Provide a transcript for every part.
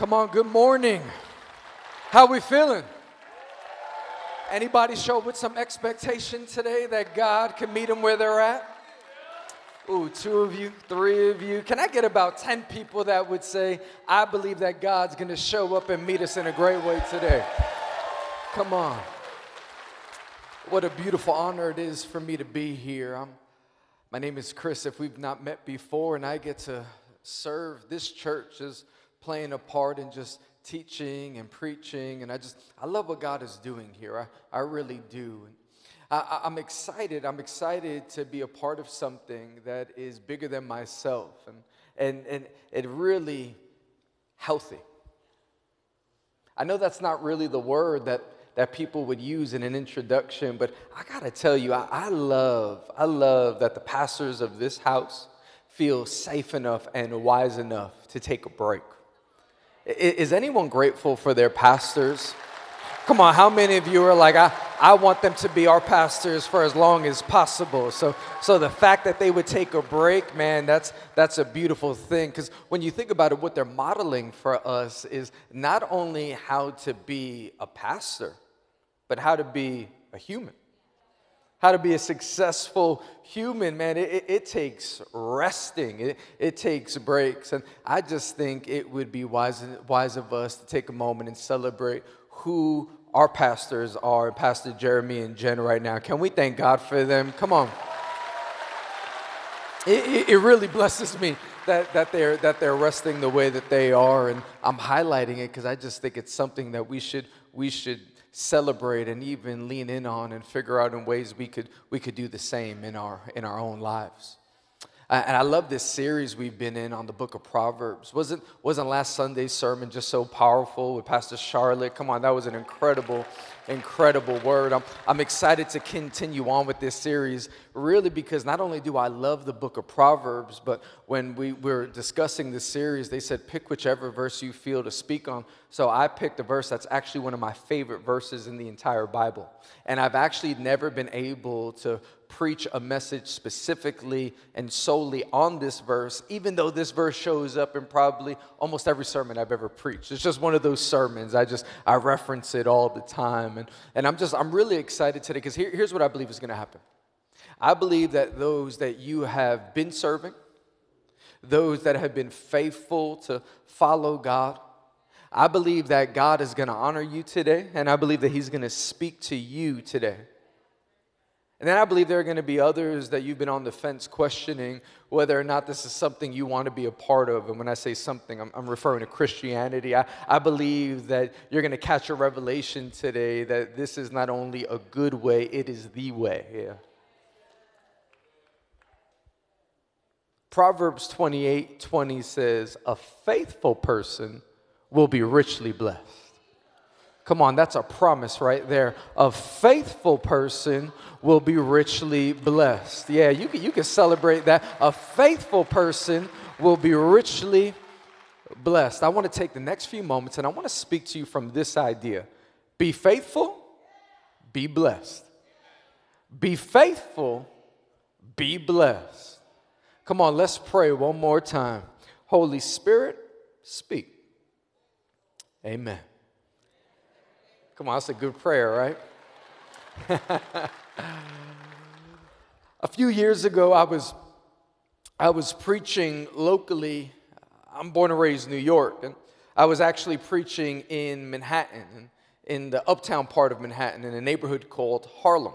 Come on, good morning. How we feeling? Anybody show with some expectation today that God can meet them where they're at? Ooh, two of you, three of you. Can I get about 10 people that would say, I believe that God's gonna show up and meet us in a great way today? Come on. What a beautiful honor it is for me to be here. I'm, my name is Chris, if we've not met before, and I get to serve this church as playing a part in just teaching and preaching. And I just, I love what God is doing here. I, I really do. I, I'm excited. I'm excited to be a part of something that is bigger than myself and, and, and it really healthy. I know that's not really the word that, that people would use in an introduction, but I gotta tell you, I, I love, I love that the pastors of this house feel safe enough and wise enough to take a break. Is anyone grateful for their pastors? Come on, how many of you are like, I, I want them to be our pastors for as long as possible? So, so the fact that they would take a break, man, that's, that's a beautiful thing. Because when you think about it, what they're modeling for us is not only how to be a pastor, but how to be a human how to be a successful human, man, it, it, it, takes resting, it, it takes breaks. And I just think it would be wise, wise of us to take a moment and celebrate who our pastors are, Pastor Jeremy and Jen right now. Can we thank God for them? Come on. It, it really blesses me that, that, they're, that they're resting the way that they are. And I'm highlighting it because I just think it's something that we should, we should celebrate and even lean in on and figure out in ways we could we could do the same in our in our own lives and I love this series we've been in on the book of Proverbs. Wasn't, wasn't last Sunday's sermon just so powerful with Pastor Charlotte? Come on, that was an incredible, incredible word. I'm, I'm excited to continue on with this series, really because not only do I love the book of Proverbs, but when we were discussing this series, they said pick whichever verse you feel to speak on. So I picked a verse that's actually one of my favorite verses in the entire Bible. And I've actually never been able to preach a message specifically and solely on this verse, even though this verse shows up in probably almost every sermon I've ever preached. It's just one of those sermons. I just, I reference it all the time. And, and I'm just, I'm really excited today because here, here's what I believe is going to happen. I believe that those that you have been serving, those that have been faithful to follow God, I believe that God is going to honor you today, and I believe that He's going to speak to you today. And then I believe there are going to be others that you've been on the fence questioning whether or not this is something you want to be a part of. And when I say something, I'm, I'm referring to Christianity. I, I believe that you're going to catch a revelation today that this is not only a good way, it is the way. Yeah. Proverbs 28 20 says, A faithful person will be richly blessed. Come on, that's a promise right there. A faithful person will be richly blessed. Yeah, you can, you can celebrate that. A faithful person will be richly blessed. I want to take the next few moments and I want to speak to you from this idea be faithful, be blessed. Be faithful, be blessed. Come on, let's pray one more time. Holy Spirit, speak. Amen. Come on, that's a good prayer, right? a few years ago, I was, I was preaching locally. I'm born and raised in New York, and I was actually preaching in Manhattan, in the uptown part of Manhattan, in a neighborhood called Harlem.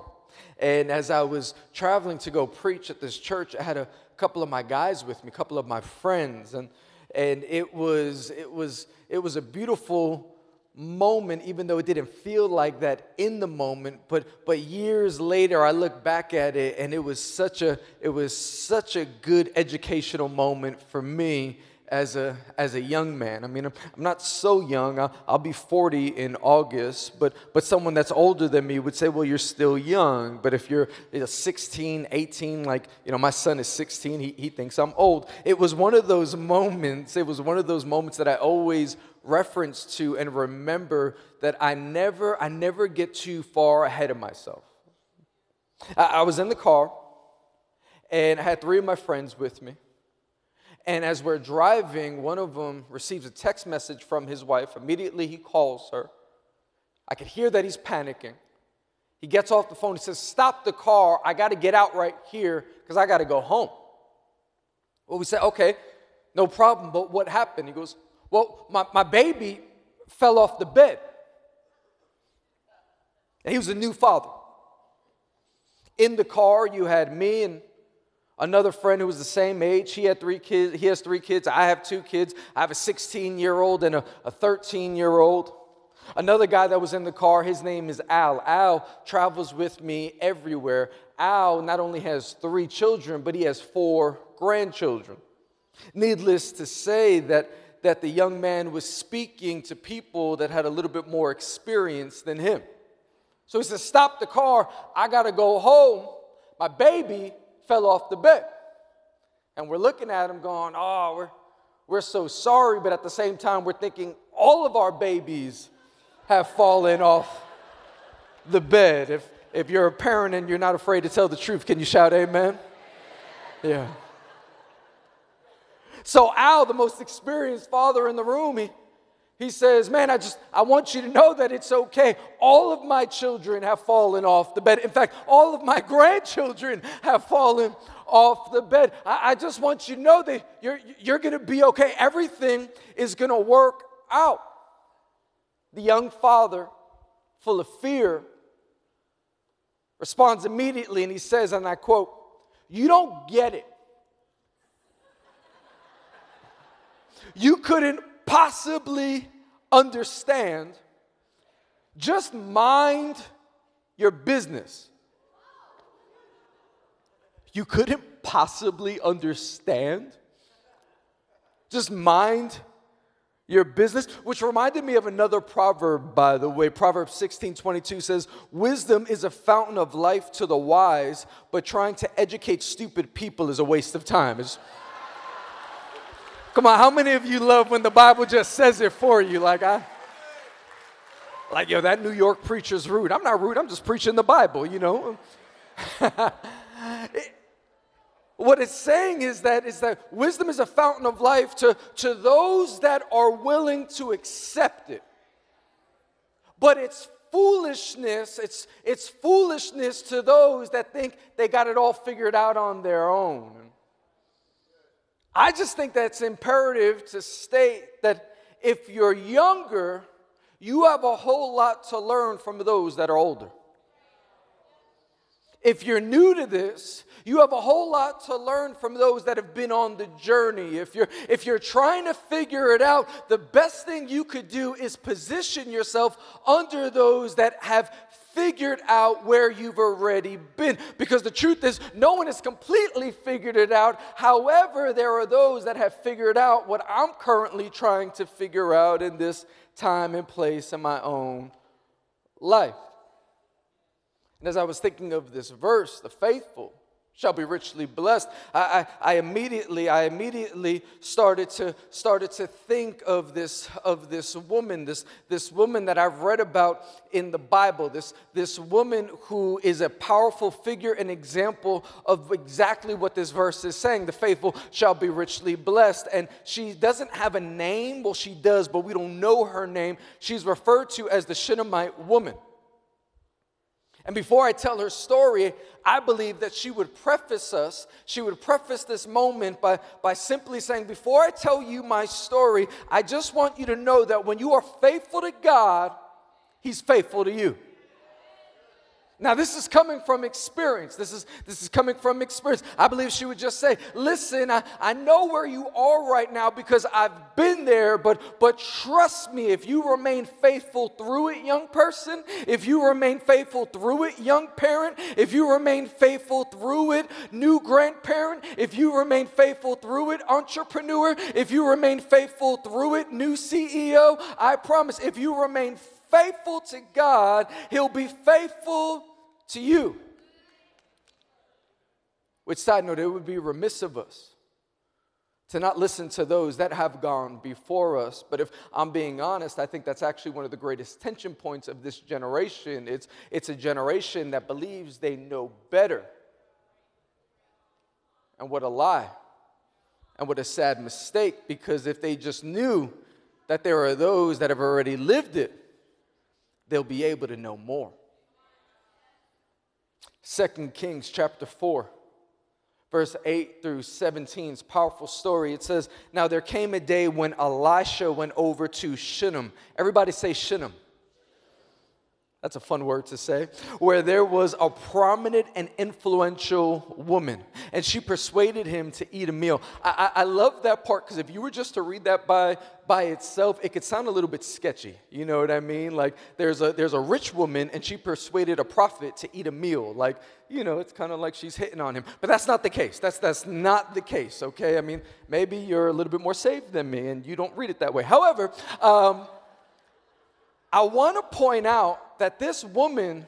And as I was traveling to go preach at this church, I had a couple of my guys with me, a couple of my friends, and and it was it was it was a beautiful moment, even though it didn't feel like that in the moment, but but years later I look back at it and it was such a it was such a good educational moment for me as a as a young man. I mean, I'm, I'm not so young. I'll, I'll, be 40 in August, but but someone that's older than me would say, "Well, you're still young." But if you're you know, 16, 18, like you know, my son is 16, he he thinks I'm old. It was one of those moments. It was one of those moments that I always reference to and remember that I never I never get too far ahead of myself. I, I was in the car, and I had three of my friends with me And as we're driving, one of them receives a text message from his wife. Immediately, he calls her. I could hear that he's panicking. He gets off the phone. He says, Stop the car. I got to get out right here because I got to go home. Well, we said, Okay, no problem. But what happened? He goes, Well, my, my baby fell off the bed. And he was a new father. In the car, you had me and another friend who was the same age. He had three kids. He has three kids. I have two kids. I have a 16 year old and a 13 year old. Another guy that was in the car, his name is Al. Al travels with me everywhere. Al not only has three children, but he has four grandchildren. Needless to say that, that the young man was speaking to people that had a little bit more experience than him. So he says, Stop the car. I got to go home. My baby fell off the bed. And we're looking at him going, Oh, we're, we're so sorry. But at the same time, we're thinking all of our babies have fallen off the bed. If, if you're a parent and you're not afraid to tell the truth, can you shout amen? Yeah. So Al, the most experienced father in the room, he, he says, Man, I just, I want you to know that it's okay. All of my children have fallen off the bed. In fact, all of my grandchildren have fallen off the bed. I, I just want you to know that you're, you're going to be okay. Everything is going to work out. The young father, full of fear, responds immediately and he says, and I quote, You don't get it. You couldn't possibly understand, just mind your business. You couldn't possibly understand, just mind your business, which reminded me of another proverb, by the way. Proverbs 16 22 says, Wisdom is a fountain of life to the wise, but trying to educate stupid people is a waste of time. It's, Come on, how many of you love when the Bible just says it for you? Like I like yo, that New York preacher's rude. I'm not rude, I'm just preaching the Bible, you know. what it's saying is that is that wisdom is a fountain of life to, to those that are willing to accept it. But it's foolishness, it's, it's foolishness to those that think they got it all figured out on their own. I just think that's imperative to state that if you're younger, you have a whole lot to learn from those that are older. If you're new to this, you have a whole lot to learn from those that have been on the journey. If you're if you're trying to figure it out, the best thing you could do is position yourself under those that have figured out where you've already been. Because the truth is, no one has completely figured it out. However, there are those that have figured out what I'm currently trying to figure out in this time and place in my own life. And as I was thinking of this verse, the faithful, shall be richly blessed. I, I, I, immediately, I immediately started to started to think of this of this woman, this this woman that I've read about in the Bible. This this woman who is a powerful figure, and example of exactly what this verse is saying. The faithful shall be richly blessed, and she doesn't have a name. Well, she does, but we don't know her name. She's referred to as the Shunammite woman. And before I tell her story, I believe that she would preface us, she would preface this moment by, by simply saying, Before I tell you my story, I just want you to know that when you are faithful to God, He's faithful to you. Now, this is coming from experience. This is, this is coming from experience. I believe she would just say, Listen, I, I know where you are right now because I've been there, but, but trust me, if you remain faithful through it, young person, if you remain faithful through it, young parent, if you remain faithful through it, new grandparent, if you remain faithful through it, entrepreneur, if you remain faithful through it, new CEO, I promise, if you remain faithful to God, He'll be faithful to you. Which side note, it would be remiss of us to not listen to those that have gone before us. But if I'm being honest, I think that's actually one of the greatest tension points of this generation. It's, it's a generation that believes they know better. And what a lie. And what a sad mistake, because if they just knew that there are those that have already lived it, they'll be able to know more. Second Kings chapter 4, verse 8 through 17 is powerful story. It says, Now there came a day when Elisha went over to Shunem. Everybody say Shunem. That's a fun word to say. Where there was a prominent and influential woman, and she persuaded him to eat a meal. I, I, I love that part because if you were just to read that by, by itself, it could sound a little bit sketchy. You know what I mean? Like there's a, there's a rich woman, and she persuaded a prophet to eat a meal. Like, you know, it's kind of like she's hitting on him. But that's not the case. That's, that's not the case, okay? I mean, maybe you're a little bit more saved than me, and you don't read it that way. However, um, I want to point out that this woman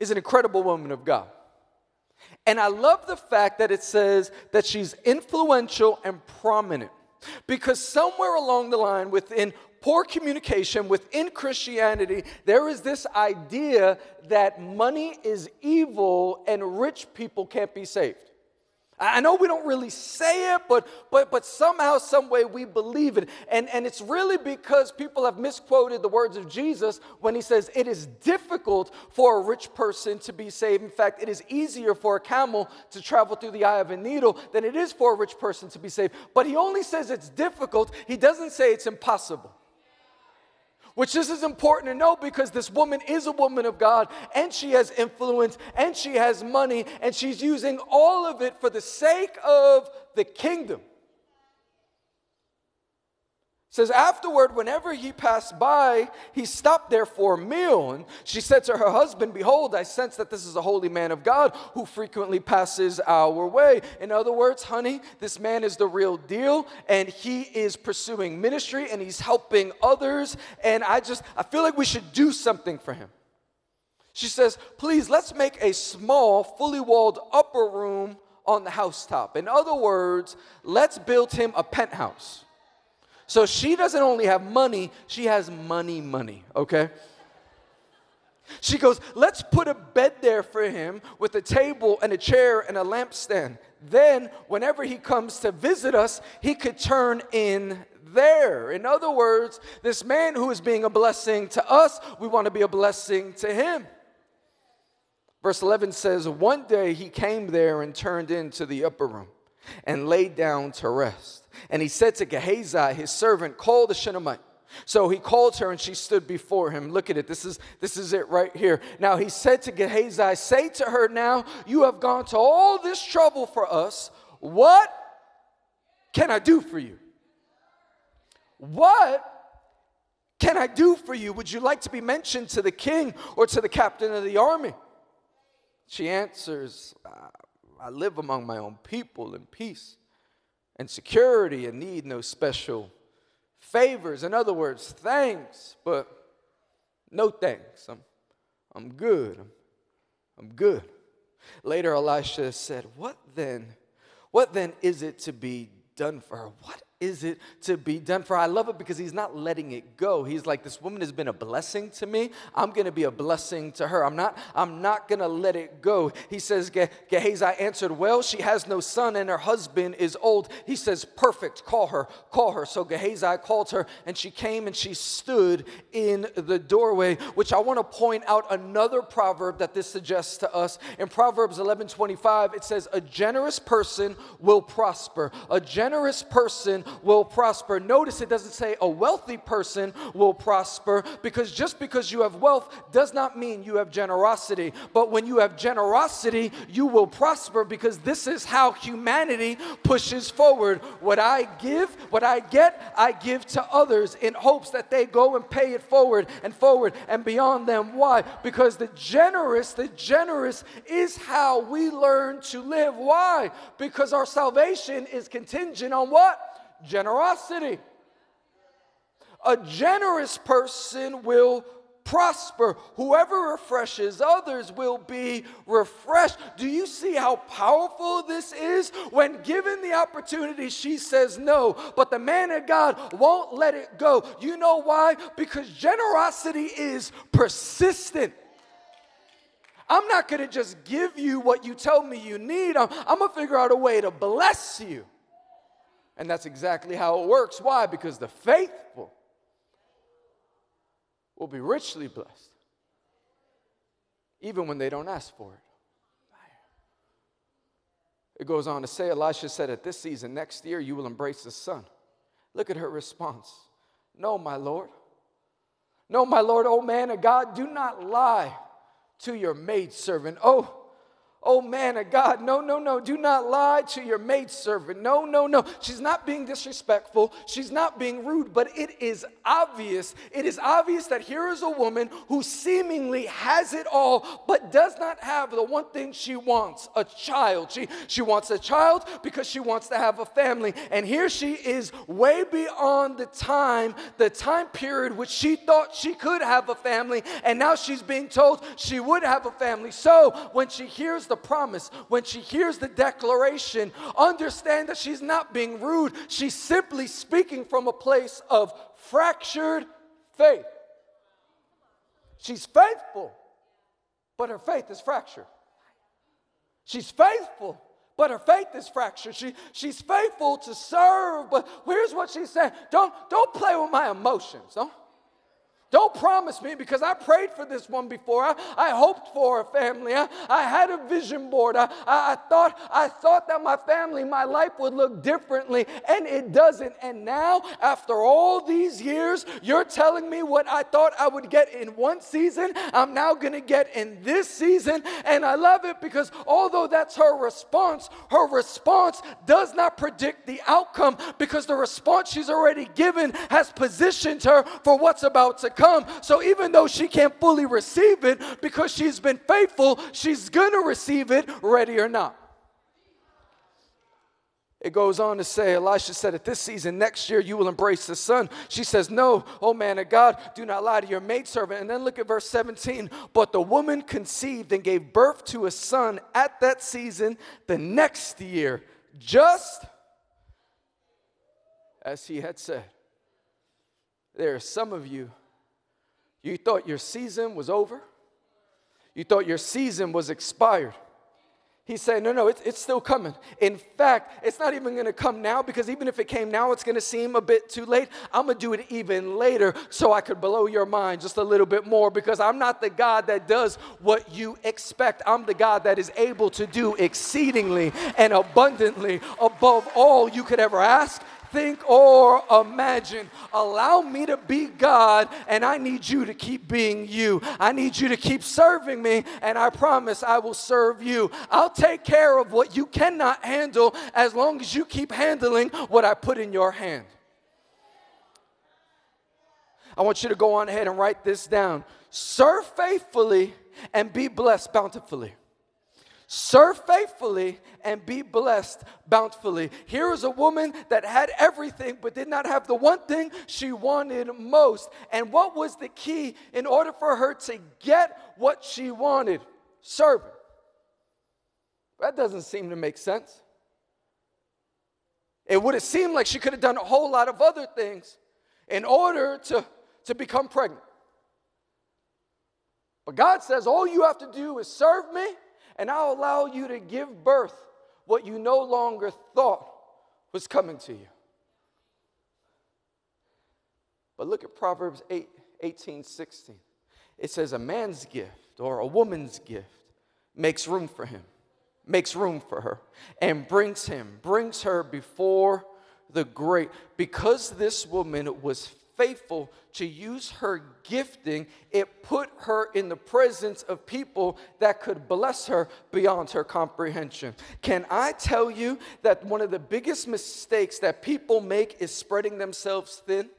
is an incredible woman of God. And I love the fact that it says that she's influential and prominent. Because somewhere along the line, within poor communication, within Christianity, there is this idea that money is evil and rich people can't be saved. I know we don't really say it, but, but, but somehow, some way we believe it. And, and it's really because people have misquoted the words of Jesus when he says it is difficult for a rich person to be saved. In fact, it is easier for a camel to travel through the eye of a needle than it is for a rich person to be saved. But he only says it's difficult, he doesn't say it's impossible which this is important to know because this woman is a woman of God and she has influence and she has money and she's using all of it for the sake of the kingdom says afterward whenever he passed by he stopped there for a meal and she said to her husband behold i sense that this is a holy man of god who frequently passes our way in other words honey this man is the real deal and he is pursuing ministry and he's helping others and i just i feel like we should do something for him. She says please let's make a small fully walled upper room on the housetop. In other words let's build him a penthouse so she doesn't only have money, she has money, money, okay? She goes, Let's put a bed there for him with a table and a chair and a lampstand. Then, whenever he comes to visit us, he could turn in there. In other words, this man who is being a blessing to us, we want to be a blessing to him. Verse 11 says, One day he came there and turned into the upper room and laid down to rest. And he said to Gehazi, his servant, Call the Shunammite. So he called her and she stood before him. Look at it. This is, this is it right here. Now he said to Gehazi, Say to her now, you have gone to all this trouble for us. What can I do for you? What can I do for you? Would you like to be mentioned to the king or to the captain of the army? She answers, I live among my own people in peace and security and need no special favors. In other words, thanks, but no thanks. I'm, I'm good. I'm, I'm good. Later, Elisha said, What then? What then is it to be done for her? What is it to be done for? I love it because he's not letting it go. He's like, this woman has been a blessing to me. I'm going to be a blessing to her. I'm not, I'm not going to let it go. He says, Ge- Gehazi answered, well, she has no son and her husband is old. He says, perfect, call her, call her. So Gehazi called her and she came and she stood in the doorway, which I want to point out another proverb that this suggests to us. In Proverbs 11, 25, it says, a generous person will prosper. A generous person will prosper. Notice it doesn't say a wealthy person will prosper because just because you have wealth does not mean you have generosity. But when you have generosity, you will prosper because this is how humanity pushes forward. What I give, what I get, I give to others in hopes that they go and pay it forward and forward and beyond them. Why? Because the generous, the generous is how we learn to live. Why? Because our salvation is contingent on what? Generosity. A generous person will prosper. Whoever refreshes others will be refreshed. Do you see how powerful this is? When given the opportunity, she says no, but the man of God won't let it go. You know why? Because generosity is persistent. I'm not going to just give you what you tell me you need. I'm, I'm going to figure out a way to bless you. And that's exactly how it works. Why? Because the faithful will be richly blessed, even when they don't ask for it. It goes on to say, Elisha said, At this season, next year, you will embrace the son. Look at her response. No, my Lord. No, my Lord, O man of God, do not lie to your maidservant. Oh, Oh man of God, no, no, no, do not lie to your maidservant. No, no, no. She's not being disrespectful. She's not being rude, but it is obvious. It is obvious that here is a woman who seemingly has it all, but does not have the one thing she wants a child. She, she wants a child because she wants to have a family. And here she is, way beyond the time, the time period which she thought she could have a family, and now she's being told she would have a family. So when she hears the promise, when she hears the declaration, understand that she's not being rude. She's simply speaking from a place of fractured faith. She's faithful, but her faith is fractured. She's faithful, but her faith is fractured. She, she's faithful to serve, but here's what she's saying don't, don't play with my emotions. Don't, don't promise me because I prayed for this one before. I, I hoped for a family. I, I had a vision board. I, I, I, thought, I thought that my family, my life would look differently, and it doesn't. And now, after all these years, you're telling me what I thought I would get in one season, I'm now going to get in this season. And I love it because although that's her response, her response does not predict the outcome because the response she's already given has positioned her for what's about to come. So even though she can't fully receive it because she's been faithful, she's going to receive it, ready or not. It goes on to say, Elisha said, At this season, next year, you will embrace the son. She says, No, oh man of God, do not lie to your maidservant. And then look at verse 17. But the woman conceived and gave birth to a son at that season the next year, just as he had said. There are some of you you thought your season was over. You thought your season was expired. He's saying, no, no, it's, it's still coming. In fact, it's not even gonna come now because even if it came now, it's gonna seem a bit too late. I'm gonna do it even later so I could blow your mind just a little bit more because I'm not the God that does what you expect. I'm the God that is able to do exceedingly and abundantly above all you could ever ask, think, or imagine. Allow me to be God, and I need you to keep being you. I need you to keep serving me, and I promise I will serve you. I'll take care of what you cannot handle as long as you keep handling what I put in your hand. I want you to go on ahead and write this down. Serve faithfully and be blessed bountifully. Serve faithfully and be blessed bountifully. Here is a woman that had everything but did not have the one thing she wanted most. And what was the key in order for her to get what she wanted? Serving. That doesn't seem to make sense. It would have seemed like she could have done a whole lot of other things in order to, to become pregnant. But God says, all you have to do is serve me and I'll allow you to give birth what you no longer thought was coming to you. But look at Proverbs 8, 18, 16. It says, A man's gift or a woman's gift makes room for him, makes room for her, and brings him, brings her before the great. Because this woman was faithful to use her gifting, it put her in the presence of people that could bless her beyond her comprehension. Can I tell you that one of the biggest mistakes that people make is spreading themselves thin?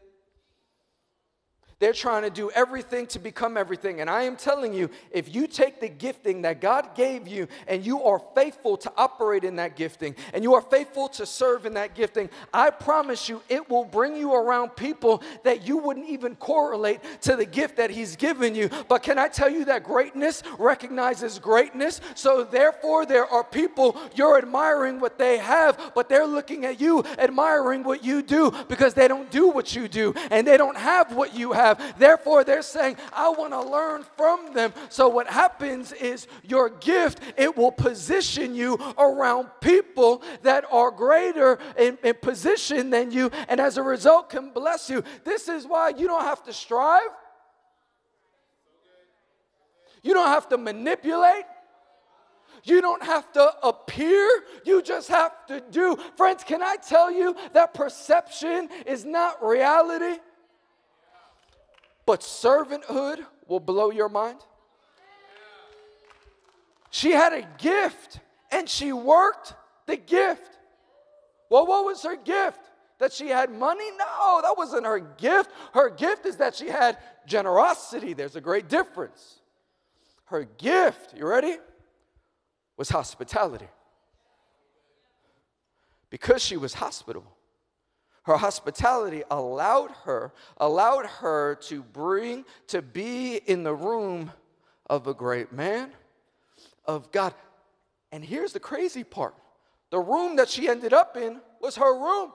They're trying to do everything to become everything. And I am telling you, if you take the gifting that God gave you and you are faithful to operate in that gifting and you are faithful to serve in that gifting, I promise you it will bring you around people that you wouldn't even correlate to the gift that He's given you. But can I tell you that greatness recognizes greatness? So therefore, there are people you're admiring what they have, but they're looking at you admiring what you do because they don't do what you do and they don't have what you have have. Therefore, they're saying, I want to learn from them. So what happens is your gift, it will position you around people that are greater in, in position than you, and as a result can bless you. This is why you don't have to strive. You don't have to manipulate. You don't have to appear, you just have to do. Friends, can I tell you that perception is not reality? But servanthood will blow your mind. She had a gift and she worked the gift. Well, what was her gift? That she had money? No, that wasn't her gift. Her gift is that she had generosity. There's a great difference. Her gift, you ready? was hospitality. Because she was hospitable, her hospitality allowed her allowed her to bring to be in the room of a great man of God. And here's the crazy part. The room that she ended up in was her room.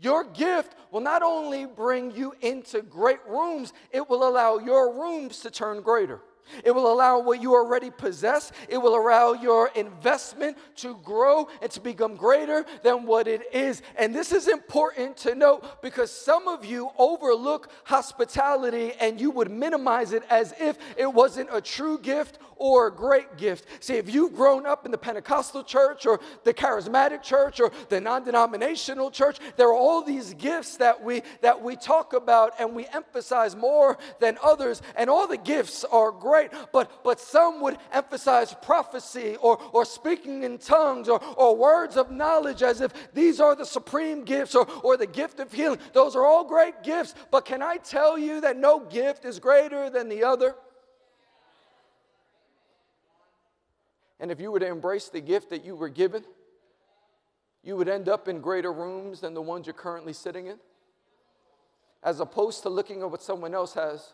Your gift will not only bring you into great rooms, it will allow your rooms to turn greater. It will allow what you already possess. It will allow your investment to grow and to become greater than what it is. And this is important to note because some of you overlook hospitality and you would minimize it as if it wasn't a true gift or a great gift. See, if you've grown up in the Pentecostal church or the charismatic church or the non-denominational church, there are all these gifts that we that we talk about and we emphasize more than others, and all the gifts are great, but but some would emphasize prophecy or, or speaking in tongues or, or words of knowledge as if these are the supreme gifts or, or the gift of healing. Those are all great gifts, but can I tell you that no gift is greater than the other? And if you were to embrace the gift that you were given, you would end up in greater rooms than the ones you're currently sitting in. As opposed to looking at what someone else has,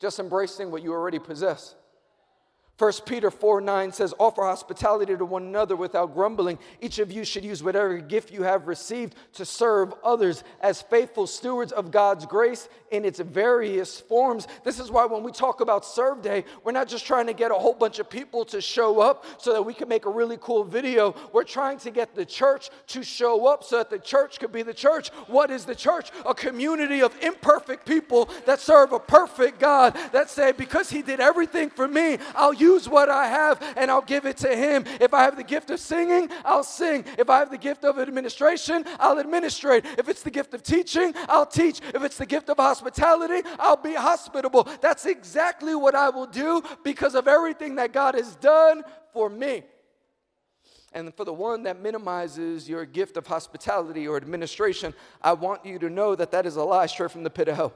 just embracing what you already possess. 1 Peter 4 9 says, Offer hospitality to one another without grumbling. Each of you should use whatever gift you have received to serve others as faithful stewards of God's grace in its various forms. This is why when we talk about Serve Day, we're not just trying to get a whole bunch of people to show up so that we can make a really cool video. We're trying to get the church to show up so that the church could be the church. What is the church? A community of imperfect people that serve a perfect God that say, Because He did everything for me, I'll use what I have and I'll give it to Him. If I have the gift of singing, I'll sing. If I have the gift of administration, I'll administrate. If it's the gift of teaching, I'll teach. If it's the gift of hospitality, I'll be hospitable. That's exactly what I will do because of everything that God has done for me. And for the one that minimizes your gift of hospitality or administration, I want you to know that that is a lie straight from the pit of hell.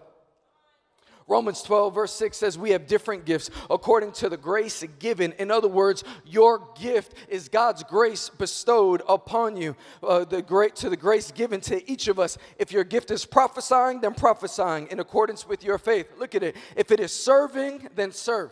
Romans 12, verse 6 says, We have different gifts according to the grace given. In other words, your gift is God's grace bestowed upon you, uh, the great, to the grace given to each of us. If your gift is prophesying, then prophesying in accordance with your faith. Look at it. If it is serving, then serve.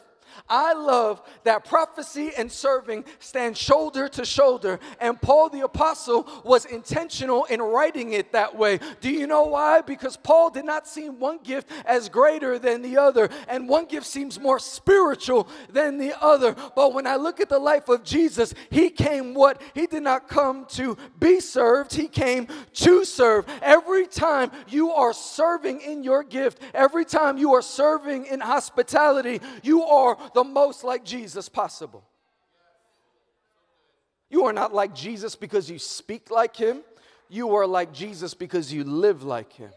I love that prophecy and serving stand shoulder to shoulder, and Paul the Apostle was intentional in writing it that way. Do you know why? Because Paul did not see one gift as greater than the other, and one gift seems more spiritual than the other. But when I look at the life of Jesus, he came what? He did not come to be served, he came to serve. Every time you are serving in your gift, every time you are serving in hospitality, you are the most like Jesus possible. You are not like Jesus because you speak like him. You are like Jesus because you live like him.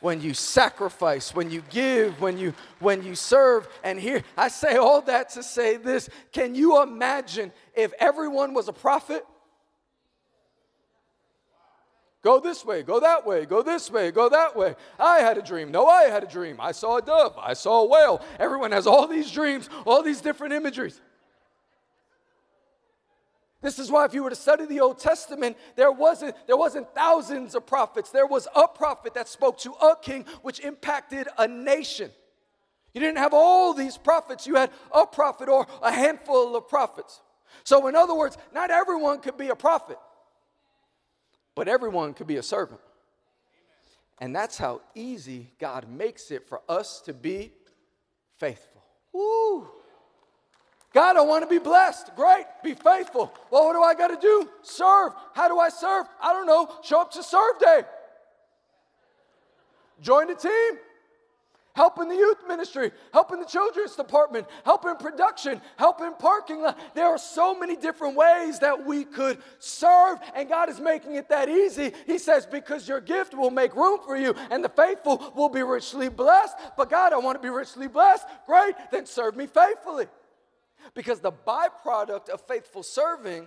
When you sacrifice, when you give, when you when you serve, and here I say all that to say this. Can you imagine if everyone was a prophet? Go this way, go that way, go this way, go that way. I had a dream. No, I had a dream. I saw a dove. I saw a whale. Everyone has all these dreams, all these different imageries. This is why if you were to study the Old Testament, there wasn't, there wasn't thousands of prophets. There was a prophet that spoke to a king, which impacted a nation. You didn't have all these prophets. You had a prophet or a handful of prophets. So, in other words, not everyone could be a prophet but everyone could be a servant. And that's how easy God makes it for us to be faithful. Woo! God, I want to be blessed. Great, be faithful. Well, what do I got to do? Serve. How do I serve? I don't know. Show up to serve day. Join the team helping the youth ministry, helping the children's department, helping production, helping parking lot. There are so many different ways that we could serve, and God is making it that easy. He says, Because your gift will make room for you, and the faithful will be richly blessed. But God, I want to be richly blessed. Great, then serve me faithfully. Because the byproduct of faithful serving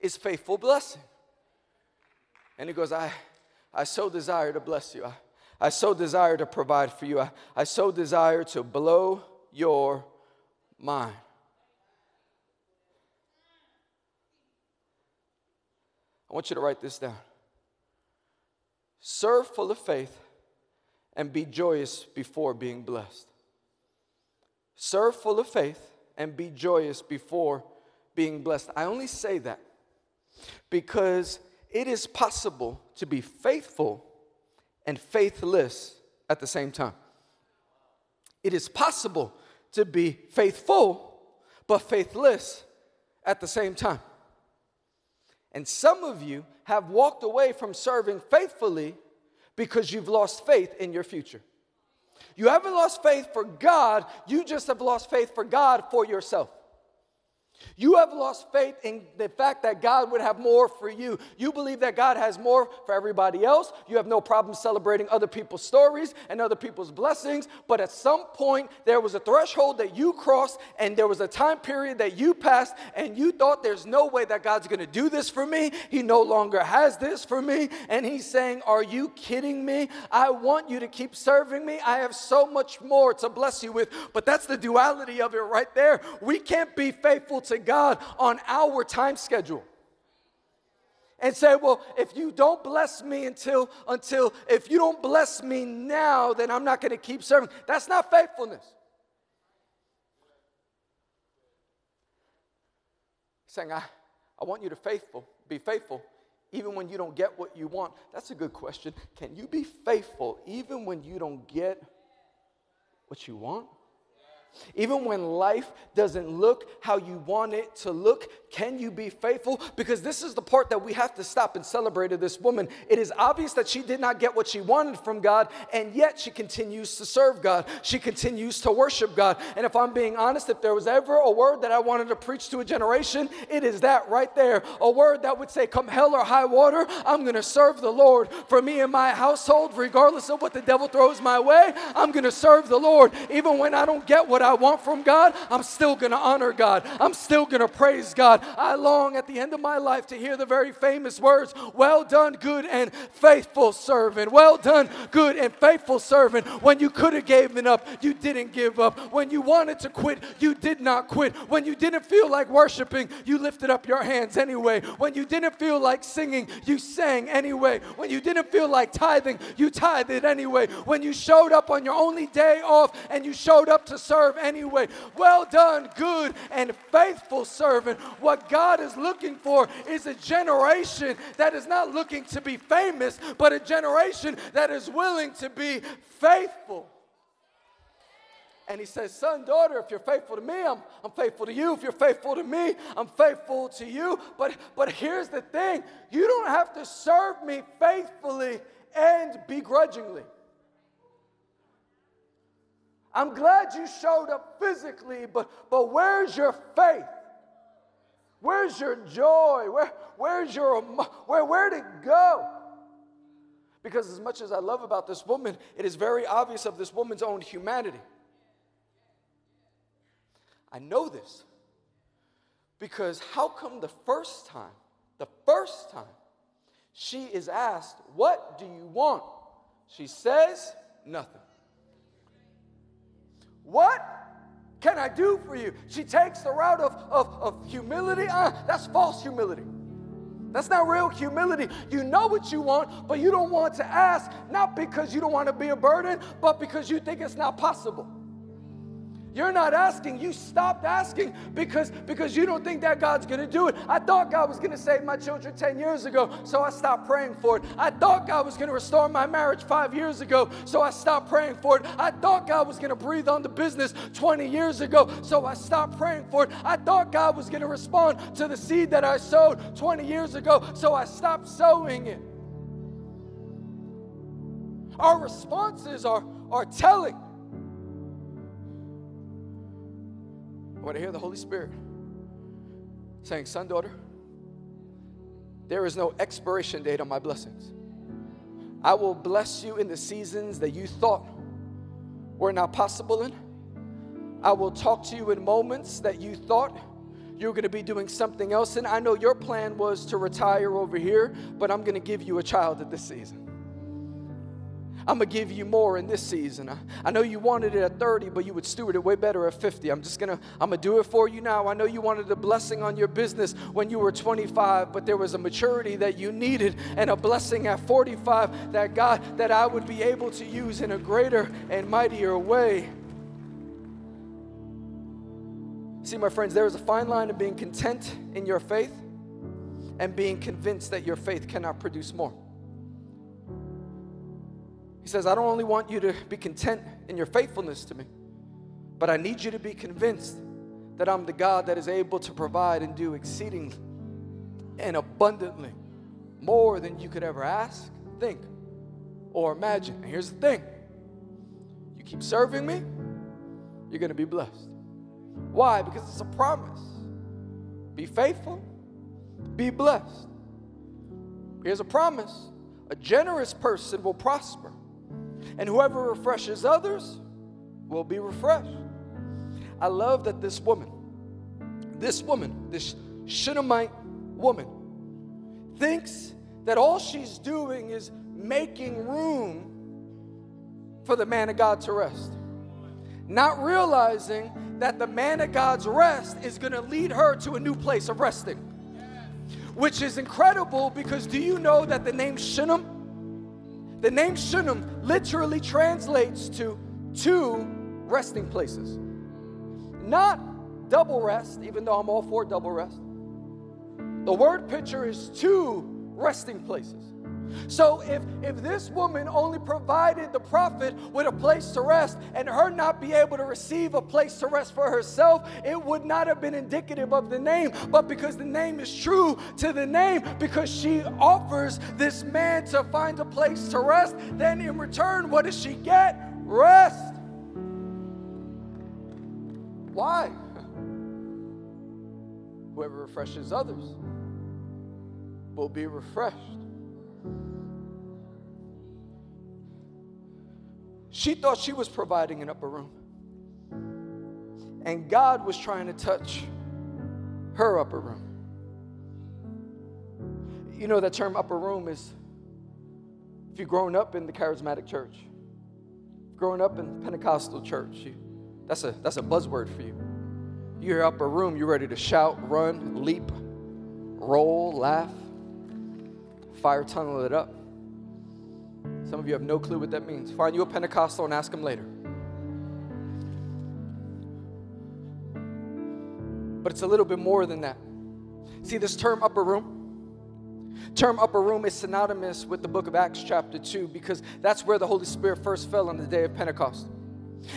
is faithful blessing. And he goes, I, I so desire to bless you. I, I so desire to provide for you. I, I so desire to blow your mind. I want you to write this down. Serve full of faith and be joyous before being blessed. Serve full of faith and be joyous before being blessed. I only say that because it is possible to be faithful and faithless at the same time. It is possible to be faithful but faithless at the same time. And some of you have walked away from serving faithfully because you've lost faith in your future. You haven't lost faith for God, you just have lost faith for God for yourself. You have lost faith in the fact that God would have more for you. You believe that God has more for everybody else. You have no problem celebrating other people's stories and other people's blessings. But at some point, there was a threshold that you crossed, and there was a time period that you passed, and you thought there's no way that God's gonna do this for me. He no longer has this for me. And He's saying, Are you kidding me? I want you to keep serving me. I have so much more to bless you with. But that's the duality of it right there. We can't be faithful to God on our time schedule and say, well, if you don't bless me until, until, if you don't bless me now, then I'm not going to keep serving. That's not faithfulness. Saying, I, I want you to faithful, be faithful, even when you don't get what you want. That's a good question. Can you be faithful even when you don't get what you want? Even when life doesn't look how you want it to look, can you be faithful? Because this is the part that we have to stop and celebrate of this woman. It is obvious that she did not get what she wanted from God, and yet she continues to serve God. She continues to worship God. And if I'm being honest, if there was ever a word that I wanted to preach to a generation, it is that right there. A word that would say, Come hell or high water, I'm going to serve the Lord. For me and my household, regardless of what the devil throws my way, I'm going to serve the Lord. Even when I don't get what I want from God, I'm still going to honor God. I'm still going to praise God. I long at the end of my life to hear the very famous words, Well done, good and faithful servant. Well done, good and faithful servant. When you could have given up, you didn't give up. When you wanted to quit, you did not quit. When you didn't feel like worshiping, you lifted up your hands anyway. When you didn't feel like singing, you sang anyway. When you didn't feel like tithing, you tithed anyway. When you showed up on your only day off and you showed up to serve anyway. Well done, good and faithful servant. What God is looking for is a generation that is not looking to be famous, but a generation that is willing to be faithful. And he says, Son, daughter, if you're faithful to me, I'm, I'm faithful to you. If you're faithful to me, I'm faithful to you. But, but here's the thing you don't have to serve me faithfully and begrudgingly. I'm glad you showed up physically, but, but where's your faith? Where's your joy? Where, where's your, where, where'd it go? Because as much as I love about this woman, it is very obvious of this woman's own humanity. I know this because how come the first time, the first time she is asked, What do you want? She says, Nothing. What can I do for you? She takes the route of, of, of humility. Uh, that's false humility. That's not real humility. You know what you want, but you don't want to ask, not because you don't want to be a burden, but because you think it's not possible. You're not asking. You stopped asking because, because you don't think that God's going to do it. I thought God was going to save my children 10 years ago, so I stopped praying for it. I thought God was going to restore my marriage five years ago, so I stopped praying for it. I thought God was going to breathe on the business 20 years ago, so I stopped praying for it. I thought God was going to respond to the seed that I sowed 20 years ago, so I stopped sowing it. Our responses are, are telling. Want to hear the Holy Spirit saying, Son, daughter, there is no expiration date on my blessings. I will bless you in the seasons that you thought were not possible in. I will talk to you in moments that you thought you're going to be doing something else. And I know your plan was to retire over here, but I'm going to give you a child at this season. I'm going to give you more in this season. I, I know you wanted it at 30, but you would steward it way better at 50. I'm just going to, I'm going to do it for you now. I know you wanted a blessing on your business when you were 25, but there was a maturity that you needed and a blessing at 45 that God, that I would be able to use in a greater and mightier way. See, my friends, there is a fine line of being content in your faith and being convinced that your faith cannot produce more. He says, I don't only want you to be content in your faithfulness to me, but I need you to be convinced that I'm the God that is able to provide and do exceedingly and abundantly more than you could ever ask, think, or imagine. And here's the thing you keep serving me, you're going to be blessed. Why? Because it's a promise. Be faithful, be blessed. Here's a promise a generous person will prosper and whoever refreshes others will be refreshed. I love that this woman, this woman, this Shunammite woman, thinks that all she's doing is making room for the man of God to rest. Not realizing that the man of God's rest is going to lead her to a new place of resting. Which is incredible because do you know that the name Shunem the name Shunem literally translates to two resting places. Not double rest, even though I'm all for double rest. The word picture is two resting places. So if, if this woman only provided the prophet with a place to rest and her not be able to receive a place to rest for herself, it would not have been indicative of the name. But because the name is true to the name, because she offers this man to find a place to rest, then in return, what does she get? Rest. Why? Whoever refreshes others will be refreshed. She thought she was providing an upper room. And God was trying to touch her upper room. You know, that term upper room is if you've grown up in the charismatic church, growing up in Pentecostal church, you, that's, a, that's a buzzword for you. You're upper room, you're ready to shout, run, leap, roll, laugh, fire tunnel it up. Some of you have no clue what that means. Find you a Pentecostal and ask them later. But it's a little bit more than that. See, this term upper room, term upper room is synonymous with the book of Acts, chapter 2, because that's where the Holy Spirit first fell on the day of Pentecost.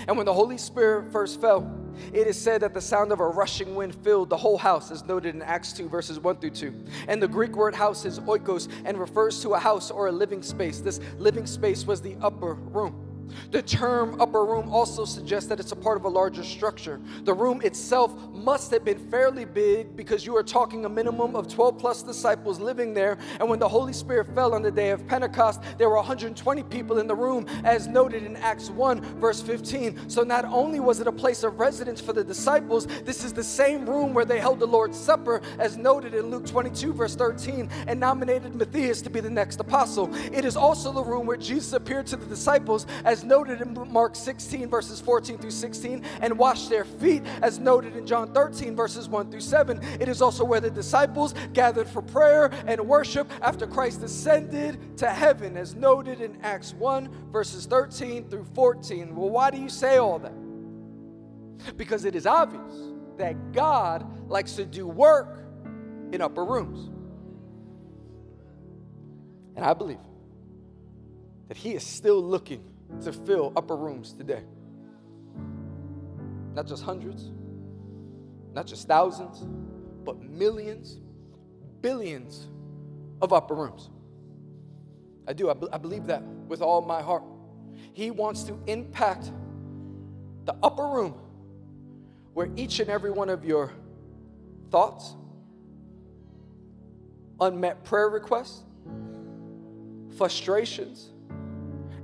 And when the Holy Spirit first fell, it is said that the sound of a rushing wind filled the whole house, as noted in Acts 2, verses 1 through 2. And the Greek word house is oikos and refers to a house or a living space. This living space was the upper room. The term upper room also suggests that it's a part of a larger structure. The room itself must have been fairly big because you are talking a minimum of 12 plus disciples living there. And when the Holy Spirit fell on the day of Pentecost, there were 120 people in the room, as noted in Acts 1, verse 15. So not only was it a place of residence for the disciples, this is the same room where they held the Lord's Supper, as noted in Luke 22, verse 13, and nominated Matthias to be the next apostle. It is also the room where Jesus appeared to the disciples as as noted in Mark 16, verses 14 through 16, and washed their feet, as noted in John 13, verses 1 through 7. It is also where the disciples gathered for prayer and worship after Christ ascended to heaven, as noted in Acts 1, verses 13 through 14. Well, why do you say all that? Because it is obvious that God likes to do work in upper rooms. And I believe that He is still looking to fill upper rooms today. Not just hundreds, not just thousands, but millions, billions of upper rooms. I do. I, be- I believe that with all my heart. He wants to impact the upper room where each and every one of your thoughts, unmet prayer requests, frustrations,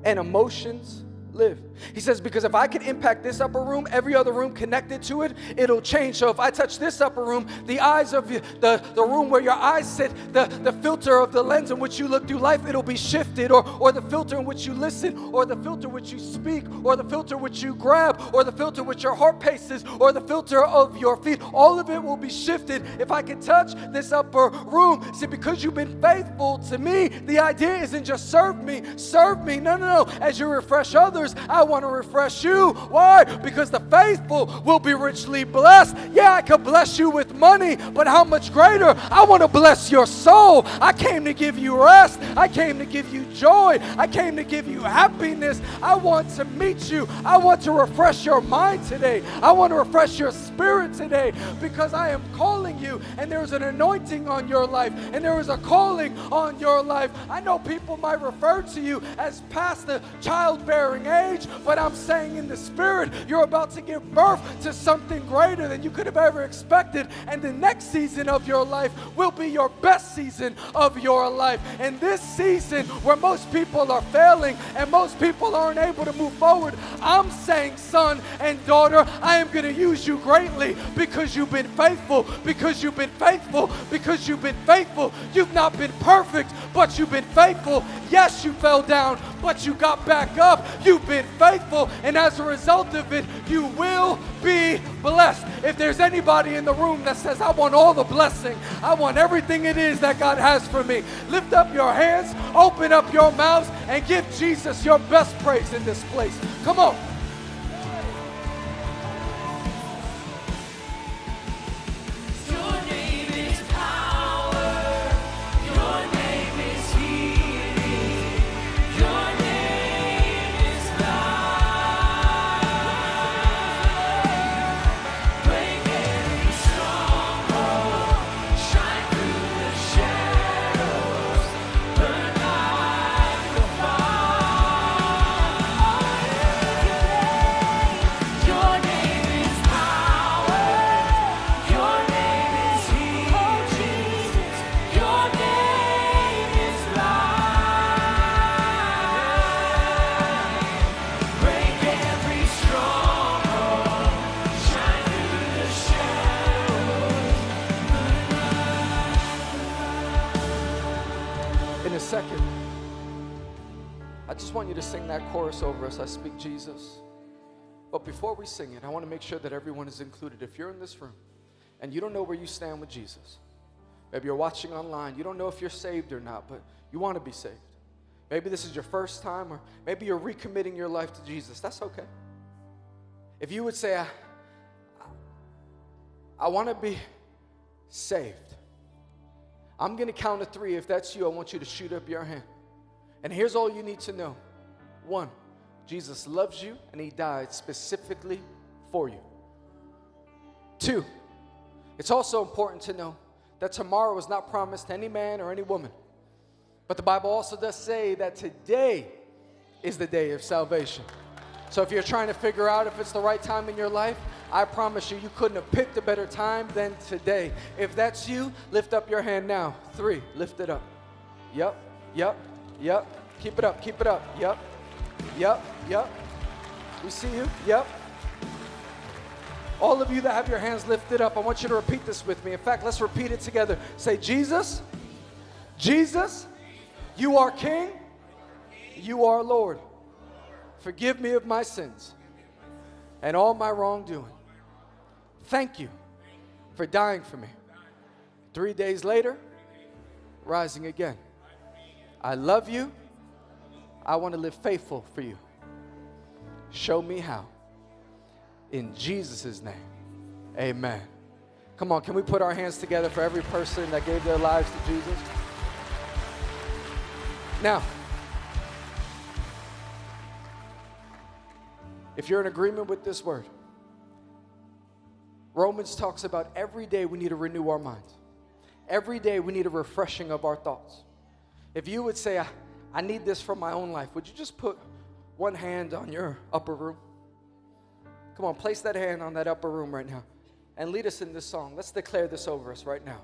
and emotions live. He says, because if I can impact this upper room, every other room connected to it, it'll change. So if I touch this upper room, the eyes of you, the, the room where your eyes sit, the, the filter of the lens in which you look through life, it'll be shifted, or, or the filter in which you listen, or the filter which you speak, or the filter which you grab, or the filter which your heart paces, or the filter of your feet. All of it will be shifted if I can touch this upper room. See, because you've been faithful to me, the idea isn't just serve me, serve me. No, no, no. As you refresh others, I want to refresh you. Why? Because the faithful will be richly blessed. Yeah, I could bless you with money, but how much greater? I want to bless your soul. I came to give you rest. I came to give you joy. I came to give you happiness. I want to meet you. I want to refresh your mind today. I want to refresh your spirit today because I am calling you and there's an anointing on your life and there is a calling on your life. I know people might refer to you as past the childbearing but I'm saying in the spirit, you're about to give birth to something greater than you could have ever expected. And the next season of your life will be your best season of your life. And this season, where most people are failing and most people aren't able to move forward, I'm saying, son and daughter, I am going to use you greatly because you've been faithful, because you've been faithful, because you've been faithful. You've not been perfect, but you've been faithful. Yes, you fell down, but you got back up. You've been faithful, and as a result of it, you will be blessed. If there's anybody in the room that says, I want all the blessing, I want everything it is that God has for me, lift up your hands, open up your mouths, and give Jesus your best praise in this place. Come on. Us. I speak Jesus. But before we sing it, I want to make sure that everyone is included. If you're in this room and you don't know where you stand with Jesus, maybe you're watching online, you don't know if you're saved or not, but you want to be saved. Maybe this is your first time, or maybe you're recommitting your life to Jesus. That's okay. If you would say, I, I want to be saved, I'm going to count to three. If that's you, I want you to shoot up your hand. And here's all you need to know one, Jesus loves you and he died specifically for you. Two, it's also important to know that tomorrow is not promised to any man or any woman. But the Bible also does say that today is the day of salvation. So if you're trying to figure out if it's the right time in your life, I promise you, you couldn't have picked a better time than today. If that's you, lift up your hand now. Three, lift it up. Yep, yep, yep. Keep it up, keep it up. Yep, yep, yep. We see you. Yep. All of you that have your hands lifted up, I want you to repeat this with me. In fact, let's repeat it together. Say, Jesus, Jesus, you are King, you are Lord. Forgive me of my sins and all my wrongdoing. Thank you for dying for me. Three days later, rising again. I love you. I want to live faithful for you. Show me how. In Jesus' name, amen. Come on, can we put our hands together for every person that gave their lives to Jesus? Now, if you're in agreement with this word, Romans talks about every day we need to renew our minds. Every day we need a refreshing of our thoughts. If you would say, I need this for my own life, would you just put one hand on your upper room? Come on, place that hand on that upper room right now and lead us in this song. Let's declare this over us right now.